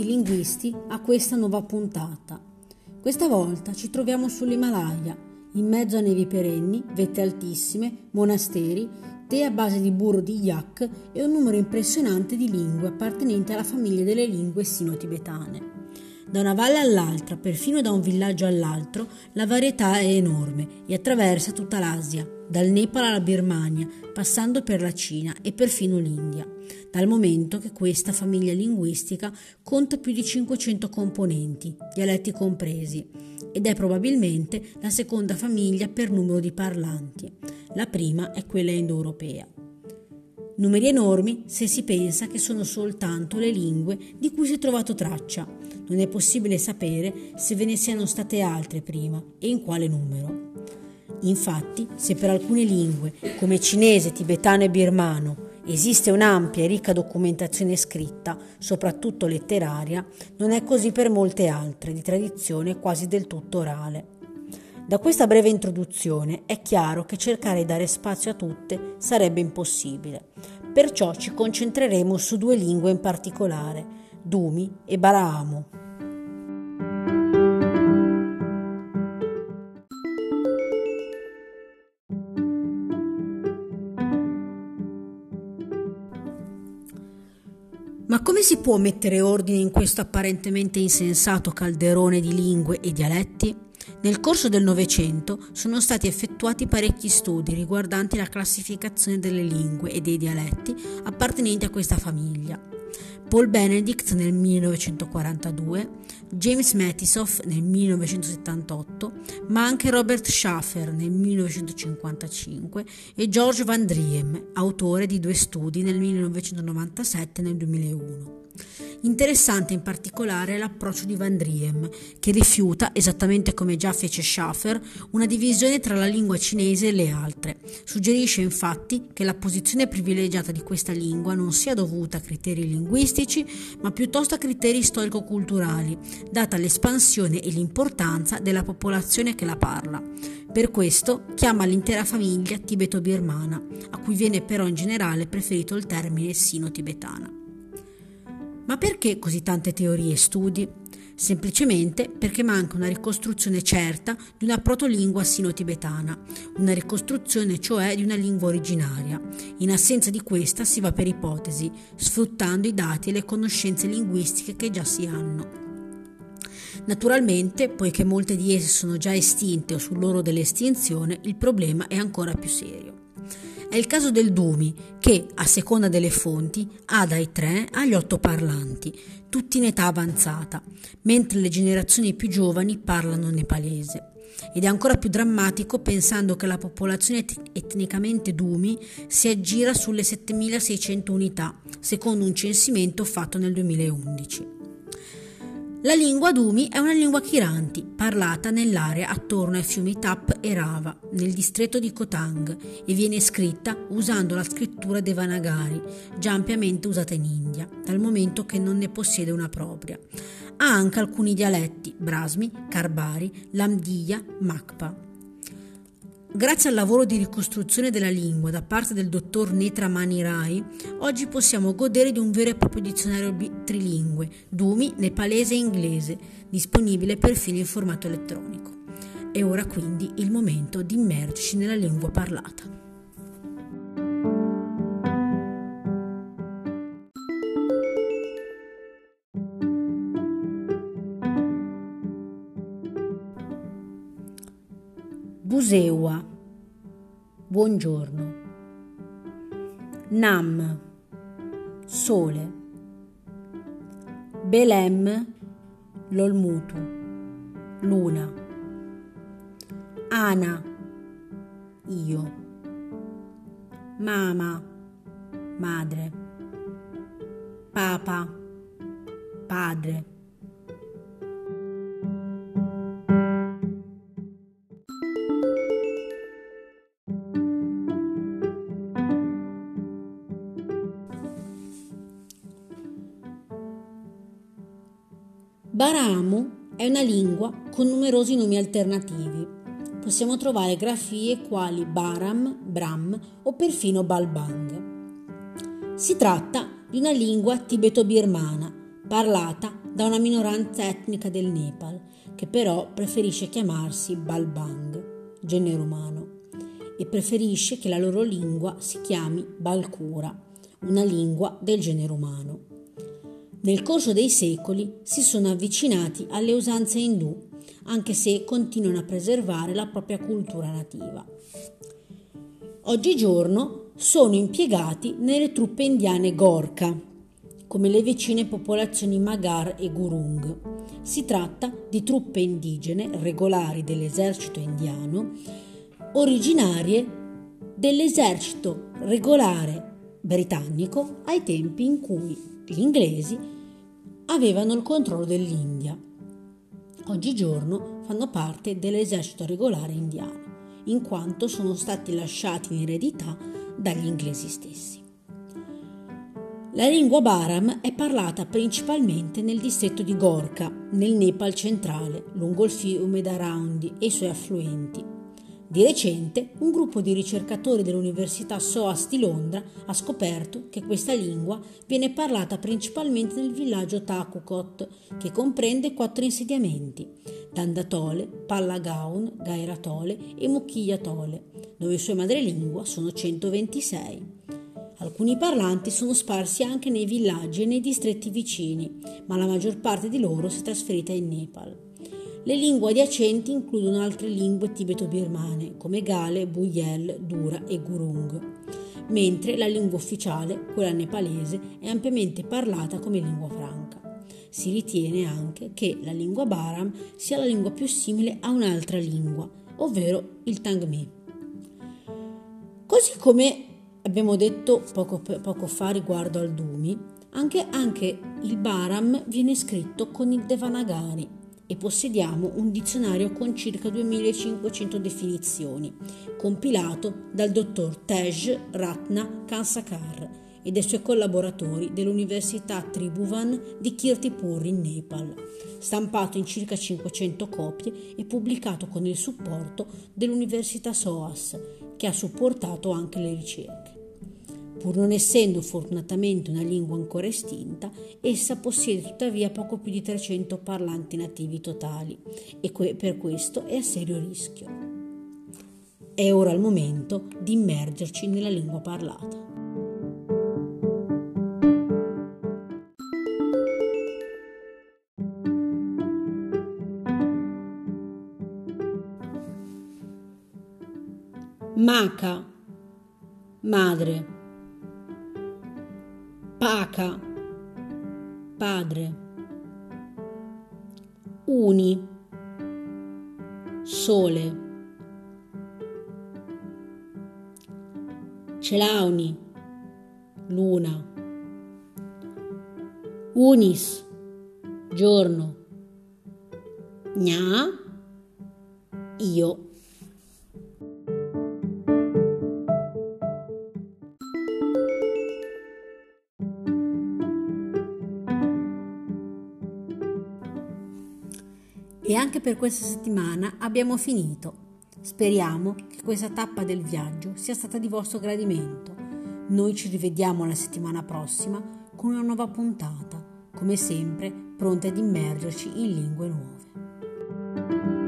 tutti i linguisti a questa nuova puntata. Questa volta ci troviamo sull'Himalaya, in mezzo a nevi perenni, vette altissime, monasteri, tè a base di burro di yak e un numero impressionante di lingue appartenenti alla famiglia delle lingue sino-tibetane. Da una valle all'altra, perfino da un villaggio all'altro, la varietà è enorme e attraversa tutta l'Asia, dal Nepal alla Birmania, passando per la Cina e perfino l'India, dal momento che questa famiglia linguistica conta più di 500 componenti, dialetti compresi, ed è probabilmente la seconda famiglia per numero di parlanti. La prima è quella indoeuropea. Numeri enormi se si pensa che sono soltanto le lingue di cui si è trovato traccia. Non è possibile sapere se ve ne siano state altre prima e in quale numero. Infatti, se per alcune lingue, come cinese, tibetano e birmano, esiste un'ampia e ricca documentazione scritta, soprattutto letteraria, non è così per molte altre, di tradizione quasi del tutto orale. Da questa breve introduzione è chiaro che cercare di dare spazio a tutte sarebbe impossibile. Perciò ci concentreremo su due lingue in particolare, Dumi e Baraamo. Ma come si può mettere ordine in questo apparentemente insensato calderone di lingue e dialetti? Nel corso del Novecento sono stati effettuati parecchi studi riguardanti la classificazione delle lingue e dei dialetti appartenenti a questa famiglia. Paul Benedict nel 1942, James Matisoff nel 1978, ma anche Robert Schaffer nel 1955 e George Van Driem, autore di due studi nel 1997 e nel 2001. Interessante in particolare l'approccio di Van Driem, che rifiuta, esattamente come già fece Schaffer, una divisione tra la lingua cinese e le altre. Suggerisce infatti che la posizione privilegiata di questa lingua non sia dovuta a criteri linguistici, ma piuttosto a criteri storico-culturali, data l'espansione e l'importanza della popolazione che la parla. Per questo chiama l'intera famiglia tibeto-birmana, a cui viene però in generale preferito il termine sino-tibetana. Ma perché così tante teorie e studi? Semplicemente perché manca una ricostruzione certa di una protolingua sino-tibetana, una ricostruzione cioè di una lingua originaria. In assenza di questa si va per ipotesi, sfruttando i dati e le conoscenze linguistiche che già si hanno. Naturalmente, poiché molte di esse sono già estinte o sull'oro dell'estinzione, il problema è ancora più serio. È il caso del Dumi, che, a seconda delle fonti, ha dai 3 agli 8 parlanti, tutti in età avanzata, mentre le generazioni più giovani parlano nepalese. Ed è ancora più drammatico pensando che la popolazione etnicamente Dumi si aggira sulle 7600 unità, secondo un censimento fatto nel 2011. La lingua Dumi è una lingua Kiranti, parlata nell'area attorno ai fiumi Tap e Rava, nel distretto di Kotang, e viene scritta usando la scrittura Devanagari, già ampiamente usata in India, dal momento che non ne possiede una propria. Ha anche alcuni dialetti, Brasmi, Karbari, Lamdiya, Makpa. Grazie al lavoro di ricostruzione della lingua da parte del dottor Netra Mani Rai, oggi possiamo godere di un vero e proprio dizionario trilingue, Dumi, nepalese e inglese, disponibile perfino in formato elettronico. È ora quindi il momento di immergerci nella lingua parlata. Buseua. Buongiorno. Nam. Sole. Belem. Lolmutu. Luna. Ana. Io. Mama. Madre. Papa. Padre. Baramo è una lingua con numerosi nomi alternativi. Possiamo trovare grafie quali Baram, Bram o perfino Balbang. Si tratta di una lingua tibeto-birmana parlata da una minoranza etnica del Nepal, che però preferisce chiamarsi Balbang, genere umano, e preferisce che la loro lingua si chiami Balkura, una lingua del genere umano. Nel corso dei secoli si sono avvicinati alle usanze indù, anche se continuano a preservare la propria cultura nativa. Oggigiorno sono impiegati nelle truppe indiane Gorkha, come le vicine popolazioni Magar e Gurung. Si tratta di truppe indigene regolari dell'esercito indiano, originarie dell'esercito regolare britannico ai tempi in cui gli inglesi avevano il controllo dell'India. Oggigiorno fanno parte dell'esercito regolare indiano in quanto sono stati lasciati in eredità dagli inglesi stessi. La lingua Baram è parlata principalmente nel distretto di Gorkha, nel Nepal centrale, lungo il fiume Daraundi e i suoi affluenti, di recente, un gruppo di ricercatori dell'Università SOAS di Londra ha scoperto che questa lingua viene parlata principalmente nel villaggio Takukot, che comprende quattro insediamenti: Dandatole, Pallagaon, Gairatole e Mukhiyatole, dove sue madrelingua sono 126. Alcuni parlanti sono sparsi anche nei villaggi e nei distretti vicini, ma la maggior parte di loro si è trasferita in Nepal. Le lingue adiacenti includono altre lingue tibeto-birmane come Gale, Buyel, Dura e Gurung, mentre la lingua ufficiale, quella nepalese, è ampiamente parlata come lingua franca. Si ritiene anche che la lingua Baram sia la lingua più simile a un'altra lingua, ovvero il Tangmi. Così come abbiamo detto poco, poco fa riguardo al Dumi, anche, anche il Baram viene scritto con il Devanagari, e possediamo un dizionario con circa 2500 definizioni, compilato dal dottor Tej Ratna Kansakar e dai suoi collaboratori dell'Università Tribhuvan di Kirtipur in Nepal, stampato in circa 500 copie e pubblicato con il supporto dell'Università SOAS, che ha supportato anche le ricerche. Pur non essendo fortunatamente una lingua ancora estinta, essa possiede tuttavia poco più di 300 parlanti nativi totali e que- per questo è a serio rischio. È ora il momento di immergerci nella lingua parlata. Maca, madre. Paca, padre. Uni, sole. Celauni, luna. Unis, giorno. Gna, io. Anche per questa settimana abbiamo finito. Speriamo che questa tappa del viaggio sia stata di vostro gradimento. Noi ci rivediamo la settimana prossima con una nuova puntata, come sempre pronti ad immergerci in lingue nuove.